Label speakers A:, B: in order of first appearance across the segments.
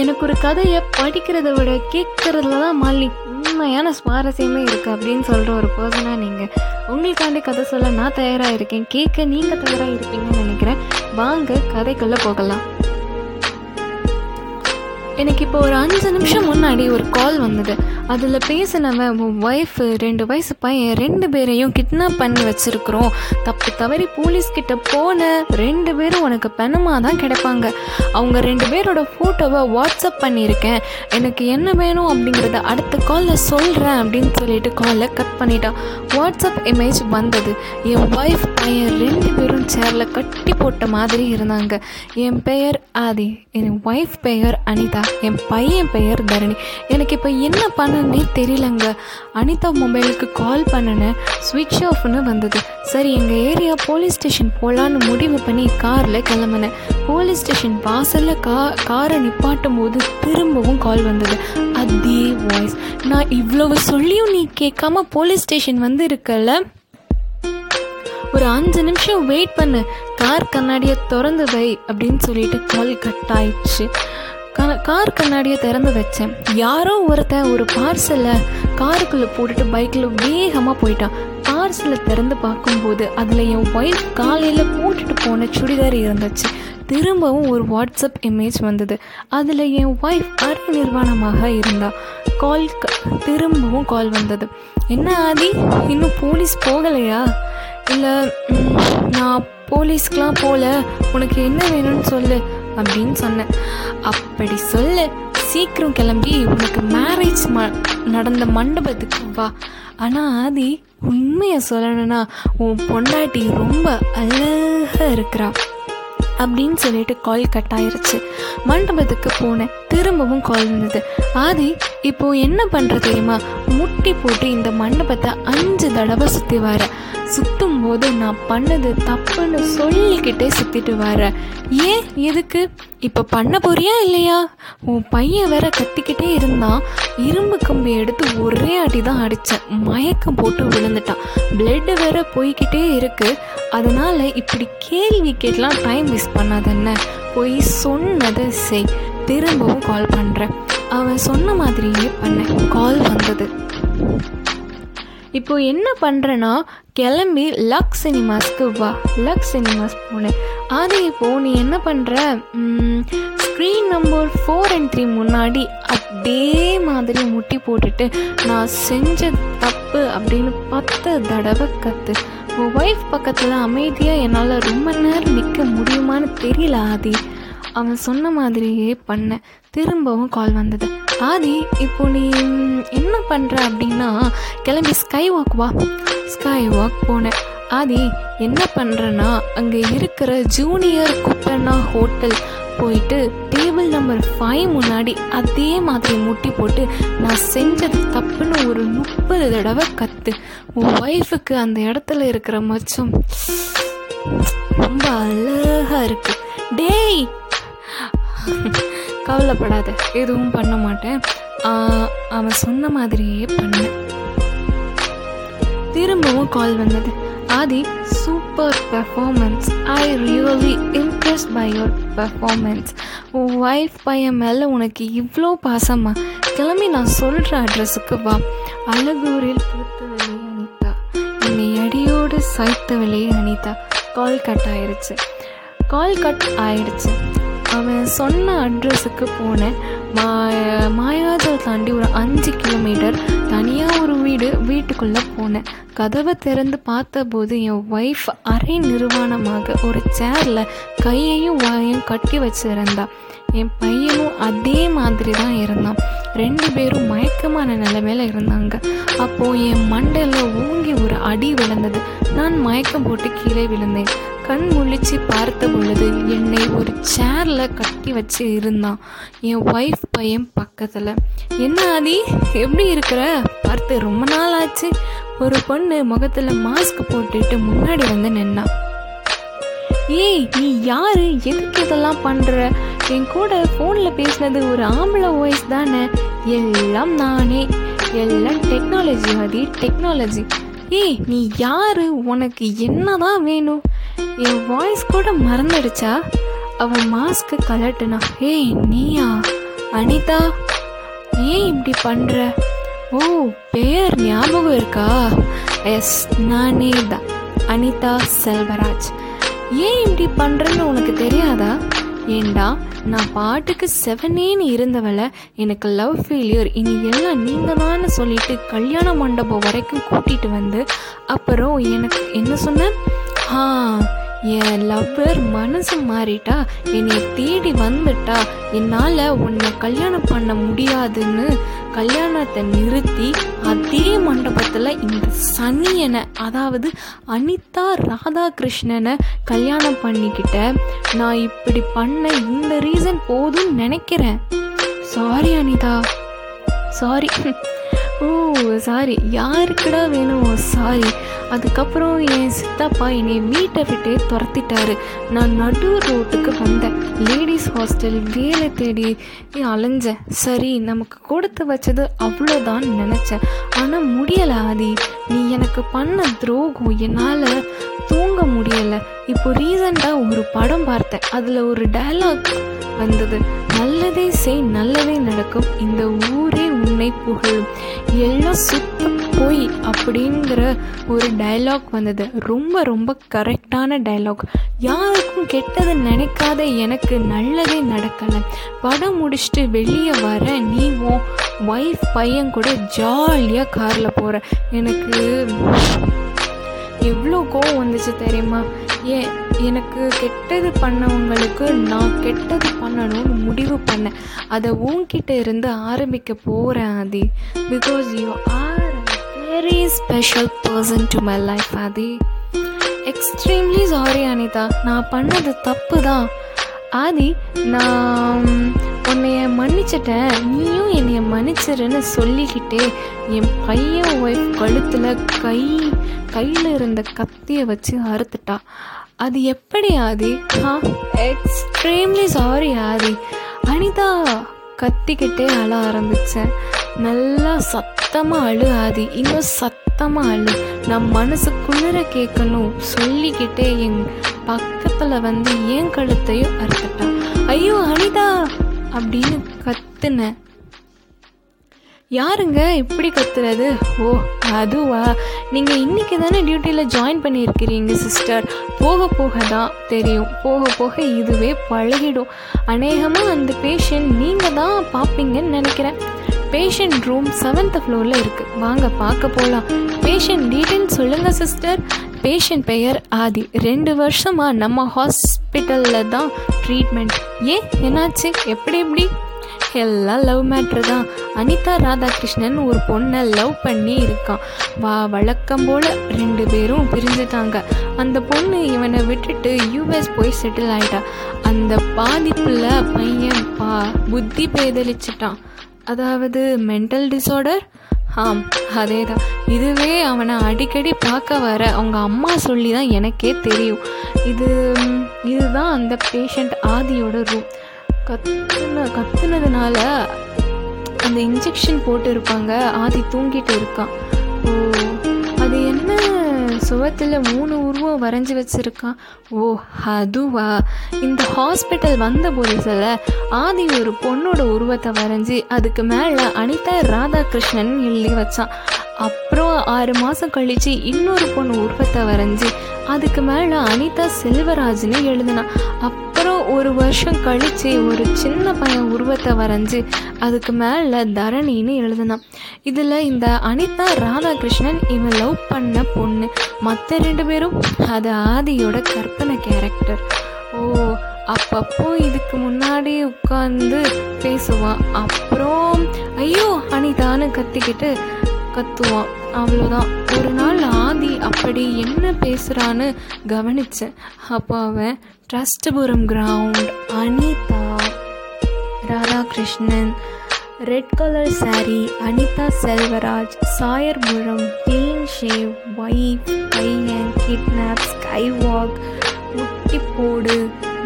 A: எனக்கு ஒரு கதையை படிக்கிறத விட கேட்கறதுல தான் மாலி உண்மையான சுவாரஸ்யமே இருக்குது அப்படின்னு சொல்கிற ஒரு பர்சனாக நீங்கள் உங்களுக்காண்டி கதை சொல்ல நான் தயாராக இருக்கேன். கேட்க நீங்கள் தயாராக இருப்பீங்கன்னு நினைக்கிறேன். வாங்க கதைக்குள்ளே போகலாம். எனக்கு இப்போ ஒரு அஞ்சு நிமிஷம் முன்னாடி ஒரு கால் வந்தது. அதில் பேசினவன் உன் ஒய்ஃபு ரெண்டு வயசு பையன் ரெண்டு பேரையும் கிட்னாப் பண்ணி வச்சுருக்குறோம். தப்பு தவறி போலீஸ்கிட்ட போன ரெண்டு பேரும் உனக்கு பெணமாக தான் கிடைப்பாங்க. அவங்க ரெண்டு பேரோட ஃபோட்டோவை வாட்ஸ்அப் பண்ணியிருக்கேன். எனக்கு என்ன வேணும் அப்படிங்கிறத அடுத்த காலில் சொல்கிறேன் அப்படின்னு சொல்லிட்டு காலை கட் பண்ணிட்டான். வாட்ஸ்அப் இமேஜ் வந்தது. என் ஒய்ஃப் பையன் ரெண்டு பேரும் சேரில் கட்டி போட்ட மாதிரி இருந்தாங்க. என் பெயர் ஆதி என் ஒய்ஃப் பெயர் அனிதா என் பையன் பெயர் தரணி. எனக்கு இப்போ என்ன என்னன்னே தெரியலங்க. அனிதா மொபைலுக்கு கால் பண்ணினேன் ஸ்விட்ச் ஆஃப்னு வந்தது. சரி எங்கள் ஏரியா போலீஸ் ஸ்டேஷன் போகலான்னு முடிவு பண்ணி காரில் கிளம்புனேன் போலீஸ் ஸ்டேஷன் வாசலில் கா காரை நிப்பாட்டும் போது திரும்பவும் கால் வந்தது. அதே வாய்ஸ் நான் இவ்வளவு சொல்லியும் நீ கேட்காம போலீஸ் ஸ்டேஷன் வந்து இருக்கல ஒரு அஞ்சு நிமிஷம் வெயிட் பண்ணு. கார் கண்ணாடியை திறந்து வை அப்படின்னு சொல்லிட்டு கால் கட் ஆயிடுச்சு. கார் கண்ணாடியை திறந்து வச்சேன். யாரோ ஒருத்தன் ஒரு பார்சலை காருக்குள்ளே போட்டுட்டு பைக்கில் வேகமாக போயிட்டான். பார்சலை திறந்து பார்க்கும்போது அதில் என் ஒய்ஃப் காலையில் போட்டுட்டு போன சுடிதார் இருந்துச்சு. திரும்பவும் ஒரு வாட்ஸ்அப் இமேஜ் வந்தது. அதில் என் ஒய்ஃப் அரை நிர்வாணமாக இருந்தா கால் திரும்பவும் கால் வந்தது. என்ன ஆதி? இன்னும் போலீஸ் போகலையா? இல்லை நான் போலீஸ்க்கெலாம் போகல உனக்கு என்ன வேணும்னு சொல்லு. அப்படின்னு சொன்னேன். அப்படி சொல்லு. சீக்கிரம் கிளம்பி உனக்கு மேரேஜ் ம நடந்த மண்டபத்துக்கு வா. ஆனால் ஆதி உண்மையை சொல்லணும்னா உன் பொண்டாட்டி ரொம்ப அழகாக இருக்கிறா. அப்படின்னு சொல்லிட்டு கால் கட் ஆயிருச்சு. மண்டபத்துக்கு போனேன் திரும்பவும் கால் இருந்தது. ஆதி இப்போ என்ன பண்ணுற தெரியுமா? முட்டி போட்டு இந்த மண்டபத்தை அஞ்சு தடவை சுற்றி வர. சுற்றும் போது நான் பண்ணது தப்புன்னு சொல்லிக்கிட்டே சுற்றிட்டு வர. ஏன் எதுக்கு? இப்போ பண்ண போறியா இல்லையா? உன் பையன் வேற கத்திக்கிட்டே இருந்தான். இரும்பு கம்பி எடுத்து ஒரே அடி தான் அடித்தேன் மயக்கம் போட்டு விழுந்துட்டான். பிளட்டு வேற போய்கிட்டே இருக்கு. அதனால இப்படி கேள்வி கேட்கலாம் டைம் வேஸ்ட் பண்ணாதென்ன போய் சொன்னதை செய். திரும்பவும் கால் பண்ணுறேன் அவன் சொன்ன மாதிரியே பண்ணேன் கால் வந்தது. இப்போ என்ன பண்ணுறேன்னா கிளம்பி லக் சினிமாஸ்க்கு வா. லக் சினிமாஸ் போனேன். அது இப்போ நீ என்ன பண்ணுற screen number four and three முன்னாடி அதே மாதிரி முட்டி போட்டுட்டு நான் செஞ்ச தப்பு அப்படின்னு பத்து தடவை கற்று உன் ஒய்ஃப் பக்கத்தில் அமைதியாக என்னால் ரொம்ப நேரம் நிற்க முடியுமான்னு தெரியல ஆதி. அவன் சொன்ன மாதிரியே பண்ணேன் திரும்பவும் கால் வந்தது. ஆதி இப்போ நீ என்ன பண்ணுற அப்படின்னா கிளம்பி ஸ்கை வாக் வா. ஸ்கை வாக் போனேன். ஆதி என்ன பண்ணுறேன்னா அங்கே இருக்கிற ஜூனியர் குப்பண்ணா ஹோட்டல் போயிட்டு டேபிள் நம்பர் ஃபைவ் முன்னாடி அதே மாதிரி முட்டி போட்டு நான் செஞ்சது தப்புன்னு ஒரு முப்பது தடவை கற்று உன் ஒய்ஃபுக்கு அந்த இடத்துல இருக்கிற மச்சம் ரொம்ப அழகாக இருக்கு. டேய்! கவலைப்படாத எதுவும் பண்ண மாட்டேன். அவன் சொன்ன மாதிரியே பண்ணேன். திரும்பவும் கால் வந்தது. Aadhi super performance I really impress by your performance உன் ஒய்ஃப் பையன் மேலே உனக்கு இவ்வளோ பாசமா? கிளம்பி நான் சொல்கிற அட்ரஸுக்கு வா. அழகூரில் பூத்தவளே அனிதா. என்னை அடியோடு சாய்த்தவளே அனிதா. கால் கட் ஆயிடுச்சு கால் கட் ஆயிடுச்சு அவன் சொன்ன அட்ரஸுக்கு போனேன். மாய மாயாஜல் தாண்டி ஒரு அஞ்சு கிலோமீட்டர் தனியாக ஒரு வீடு வீட்டுக்குள்ளே போனேன். கதவை திறந்து பார்த்தபோது என் ஒய்ஃப் அரை நிர்வாணமாக ஒரு சேரில் கையையும் வாயையும் கட்டி வச்சிருந்தா. என் பையனும் அதே மாதிரி தான் இருந்தான். ரெண்டு பேரும் மயக்கமான நிலைமையில இருந்தாங்க. அப்போது என் மண்டையில் ஓங்கி ஒரு அடி விழுந்தது. நான் மயக்கம் போட்டு கீழே விழுந்தேன். கண் முழிச்சு பார்த்த பொழுது என் சேரில் கட்டி வச்சு இருந்தான். என் ஒய்ஃப் பையன் பக்கத்தில். என்ன ஆதி எப்படி இருக்கிற? பார்த்து ரொம்ப நாள் ஆச்சு ஒரு பொண்ணு முகத்தில் மாஸ்க் போட்டுட்டு முன்னாடி வந்து நின்னான் ஏய் நீ யாரு? எதுக்கு இதெல்லாம் பண்ணுற என் கூட ஃபோனில் பேசினது ஒரு ஆம்பளை வாய்ஸ் தானே. எல்லாம் நானே. எல்லாம் டெக்னாலஜி ஆதி டெக்னாலஜி ஏய் நீ யாரு? உனக்கு என்னதான் வேணும்? என் வாய்ஸ் கூட மறந்துடுச்சா? அவன் மாஸ்க்கு கலட்டுனா ஏய் நீயா? அனிதா? ஏன் இப்படி பண்ற? ஓ பேர் ஞாபகம் இருக்கா? எஸ் நானே தான். அனிதா செல்வராஜ். ஏன் இப்படி பண்றேன்னு உனக்கு தெரியாதா? ஏண்டா நான் பாட்டுக்கு செவனேன்னு இருந்தவளை எனக்கு லவ் ஃபெயிலியர் இனி எல்லாம் நீங்கள் தான் சொல்லிட்டு கல்யாண மண்டபம் வரைக்கும் கூட்டிகிட்டு வந்து அப்புறம் எனக்கு என்ன சொன்னேன் ஆ என் லவ்வர் மனசு மாறிட்டா என்னை தேடி வந்துட்டா. என்னால் உன்னை கல்யாணம் பண்ண முடியாதுன்னு கல்யாணத்தை நிறுத்தி அதே மண்டபத்தில் இந்த சனியனை அதாவது அனிதா ராதாகிருஷ்ணனை கல்யாணம் பண்ணிக்கிட்ட. நான் இப்படி பண்ண இந்த ரீசன் போதும்னு நினைக்கிறேன். Sorry Anitha. Sorry oh sorry. யாருக்குடா வேணும்? சாரி. அதுக்கப்புறம் என் சித்தப்பா என்னை வீட்டை விட்டே துரத்திட்டாரு. நான் நடு ரோட்டுக்கு வந்தேன். லேடிஸ் ஹாஸ்டல் வேலை தேடி அலைஞ்சேன். சரி நமக்கு கொடுத்து வச்சது அவ்வளோதான் நினச்சேன். ஆனால் முடியலை ஆதி. நீ எனக்கு பண்ண துரோகம் என்னால் தூங்க முடியலை. இப்போ ரீசண்டாக ஒரு படம் பார்த்தேன். அதில் ஒரு டயலாக் வந்தது. நல்லதே செய் நல்லதே நடக்கும். இந்த ஊரே உன்னை புகழும். எல்லாம் சுத்த போய் அப்படிங்கிற ஒரு டயலாக் வந்தது. ரொம்ப ரொம்ப கரெக்டான டயலாக் யாருக்கும் கெட்டது நினைக்காத எனக்கு நல்லதே நடக்கலை. படம் முடிச்சுட்டு வெளியே வர நீ உன் ஒய்ஃப் பையன் கூட ஜாலியாக காரில் போகிற எனக்கு எவ்வளோ கோவம் வந்துச்சு தெரியுமா? ஏன் எனக்கு கெட்டது பண்ணவங்களுக்கு நான் கெட்டது பண்ணணும்னு முடிவு பண்ணேன். அதை உன்கிட்ட இருந்து ஆரம்பிக்க போகிறேன் Aadhi. Because you are very special person to my life Aadhi. Extremely sorry Anitha. நான் பண்ணது தப்பு தான். ஆதி நான் உன்னைய மன்னிச்சிட்டேன். நீயும் என்னைய மன்னிச்சிருன்னு சொல்லிக்கிட்டே என் பையன் ஒய்ஃப் கழுத்தில் கை கையில் இருந்த கத்தியை வச்சு அறுத்துட்டா. அது எப்படி ஆதி? ஹா எக்ஸ்ட்ரீம்லி சாரி ஆதி அனிதா கத்திக்கிட்டே அழ ஆரம்பித்தேன் நல்லா சத்தமாக அழு ஆதி இன்னும் சத்தமாக அழு நான் குளிர கேட்கணும் சொல்லிக்கிட்டே என் பக்கத்தில் வந்து என் கழுத்தையும் அறுத்துட்டான் ஐயோ அனிதா அப்படின்னு கத்துனேன் யாருங்க இப்படி கத்துறது ஓ அதுவா நீங்கள் இன்னைக்கு தானே டியூட்டியில் ஜாயின் பண்ணியிருக்கிறீங்க சிஸ்டர் போக போக தான் தெரியும். போக போக இதுவே பழகிடும். அநேகமாக அந்த பேஷண்ட் நீங்கள் தான் பார்ப்பீங்கன்னு நினைக்கிறேன். பேஷண்ட் ரூம் செவன்த் ஃப்ளோரில் இருக்குது வாங்க பார்க்க போகலாம் பேஷண்ட் டீட்டெயில் சொல்லுங்கள் சிஸ்டர் பேஷண்ட் பெயர் ஆதி. ரெண்டு வருஷமாக நம்ம ஹாஸ்பிட்டலில் தான் ட்ரீட்மெண்ட் ஏன்? என்னாச்சு? எப்படி எப்படி? எல்லாம் லவ் மேட்ரு தான். அனிதா ராதாகிருஷ்ணன் ஒரு பொண்ணை லவ் பண்ணி இருக்கான். வா வழக்கம் போல் ரெண்டு பேரும் பிரிஞ்சுட்டாங்க. அந்த பொண்ணு இவனை விட்டுட்டு யூஎஸ் போய் செட்டில் ஆகிட்டான் அந்த பாதிப்புள்ள பையன் பா புத்தி பேதலிச்சிட்டான். அதாவது மென்டல் டிஸார்டர் ஆம் அதே தான் இதுவே அவனை அடிக்கடி பார்க்க வர அவங்க அம்மா சொல்லி தான் எனக்கே தெரியும். இது இதுதான் அந்த பேஷண்ட் ஆதியோட ரூம் கத்துன கத்துனதுனால அந்த இன்ஜெக்ஷன் போட்டு இருப்பாங்க ஆதி தூங்கிட்டு இருக்கான் ஓ அது என்ன சுவத்தில் மூணு உருவம் வரைஞ்சி வச்சிருக்கான் ஓ அதுவா? இந்த ஹாஸ்பிட்டல் வந்த புதுசில் ஆதி ஒரு பொண்ணோட உருவத்தை வரைஞ்சி அதுக்கு மேலே அனிதா ராதாகிருஷ்ணன் எழுதி வச்சான் அப்புறம் ஆறு மாதம் கழித்து இன்னொரு பொண்ணு உருவத்தை வரைஞ்சி அதுக்கு மேலே அனிதா செல்வராஜ்னு எழுதினான் அப் அப்புறம் ஒரு வருஷம் கழித்து ஒரு சின்ன பையன் உருவத்தை வரைஞ்சி அதுக்கு மேலே தரணின்னு எழுதினான். இதில் இந்த அனிதா ராதாகிருஷ்ணன் இவன் லவ் பண்ண பொண்ணு. மற்ற ரெண்டு பேரும் அது ஆதியோட கற்பனை கேரக்டர் ஓ அப்பப்போ இதுக்கு முன்னாடி உட்காந்து பேசுவான். அப்புறம் ஐயோ அனிதான்னு கத்திக்கிட்டு கத்துவான். அவ்வளோதான் ஒரு நாள் ஆதி அப்படி என்ன பேசுகிறான்னு கவனித்தேன் அப்போ அவன் Trustpuram ground Anitha Radhakrishnan red colour sari Anitha Selvaraj Sawyerpuram clean shave wife பையன் கிட்னாப் ஸ்கை வாக் முட்டி போடு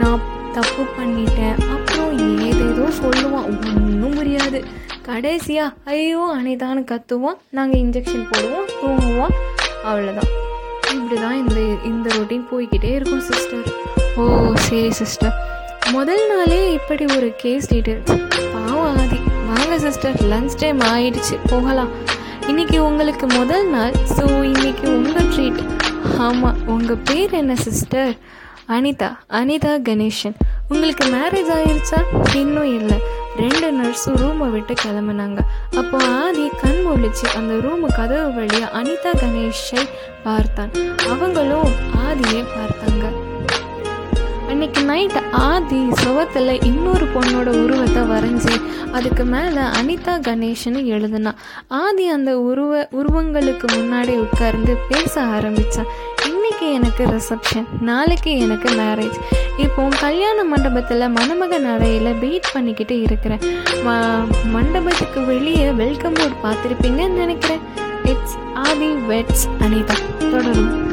A: நான் தப்பு பண்ணிட்டேன். அப்புறம் ஏதேதோ சொல்லுவான். ஒன்றும் புரியாது. கடைசியா ஐயோ அனைதான்னு கத்துவோம். நாங்கள் இன்ஜெக்ஷன் போடுவோம் தூங்குவோம். அவ்வளோதான் இப்படி தான் இந்த இந்த ரொட்டீன் போய்கிட்டே இருக்கும் சிஸ்டர் ஓ சரி சிஸ்டர் முதல் நாளே இப்படி ஒரு கேஸ் டீட்டெயில் பாவம் வாங்க சிஸ்டர் லன்ச் டைம் ஆயிடுச்சு. போகலாம். இன்னைக்கு உங்களுக்கு முதல் நாள். ஸோ இன்னைக்கு உங்கள் ட்ரீட் ஆமாம் உங்கள் பேர் என்ன சிஸ்டர் அனிதா. அனிதா கணேஷன் உங்களுக்கு மேரேஜ் ஆயிடுச்சா இன்னும் இல்லை. ரெண்டு ரூமை விட்டு கிளம்புனாங்க. அப்போ ஆதி கண் முழிச்சு அந்த ரூமு கதவு வழியா அனிதா கணேஷை பார்த்தான். அவங்களும் ஆதியை பார்த்தாங்க. அன்னைக்கு நைட் ஆதி சுவத்தில் இன்னொரு பொண்ணோட உருவத்தை வரைஞ்சி அதுக்கு மேலே அனிதா கணேஷ்னு எழுதுனா. ஆதி அந்த உருவ உருவங்களுக்கு முன்னாடி உட்கார்ந்து பேச ஆரம்பித்தான் இன்றைக்கி எனக்கு ரிசப்ஷன் நாளைக்கு எனக்கு மேரேஜ் இப்போ கல்யாண மண்டபத்தில் மணமகன் அறையில் வெயிட் பண்ணிக்கிட்டு இருக்கிறேன் மண்டபத்துக்கு வெளியே வெல்கம் போர்ட் பார்த்துருப்பீங்கன்னு நினைக்கிறேன். It's Aadhi weds Anitha. தொடரும்.